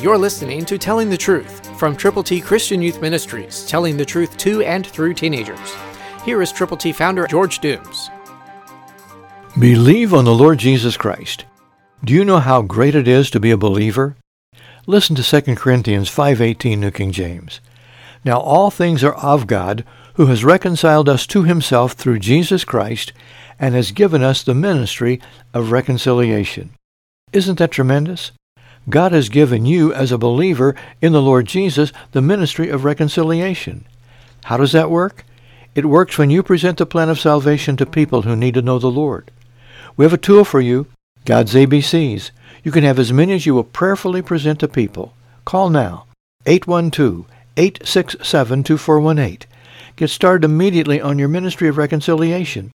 You're listening to Telling the Truth from Triple T Christian Youth Ministries, telling the truth to and through teenagers. Here is Triple T founder George Dooms. Believe on the Lord Jesus Christ. Do you know how great it is to be a believer? Listen to 2 Corinthians 5:18 New King James. Now all things are of God, who has reconciled us to himself through Jesus Christ and has given us the ministry of reconciliation. Isn't that tremendous? God has given you, as a believer in the Lord Jesus, the ministry of reconciliation. How does that work? It works when you present the plan of salvation to people who need to know the Lord. We have a tool for you, God's ABCs. You can have as many as you will prayerfully present to people. Call now, 812-867-2418. Get started immediately on your ministry of reconciliation.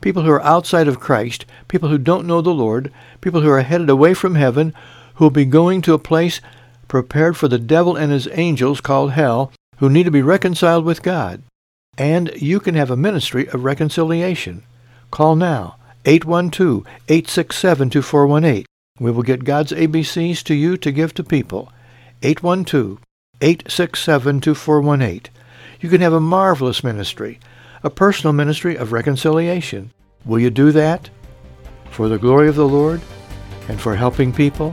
People who are outside of Christ, people who don't know the Lord, people who are headed away from heaven, who will be going to a place prepared for the devil and his angels called hell, who need to be reconciled with God. And you can have a ministry of reconciliation. Call now, 812-867-2418. We will get God's ABCs to you to give to people. 812-867-2418. You can have a marvelous ministry, a personal ministry of reconciliation. Will you do that? For the glory of the Lord and for helping people?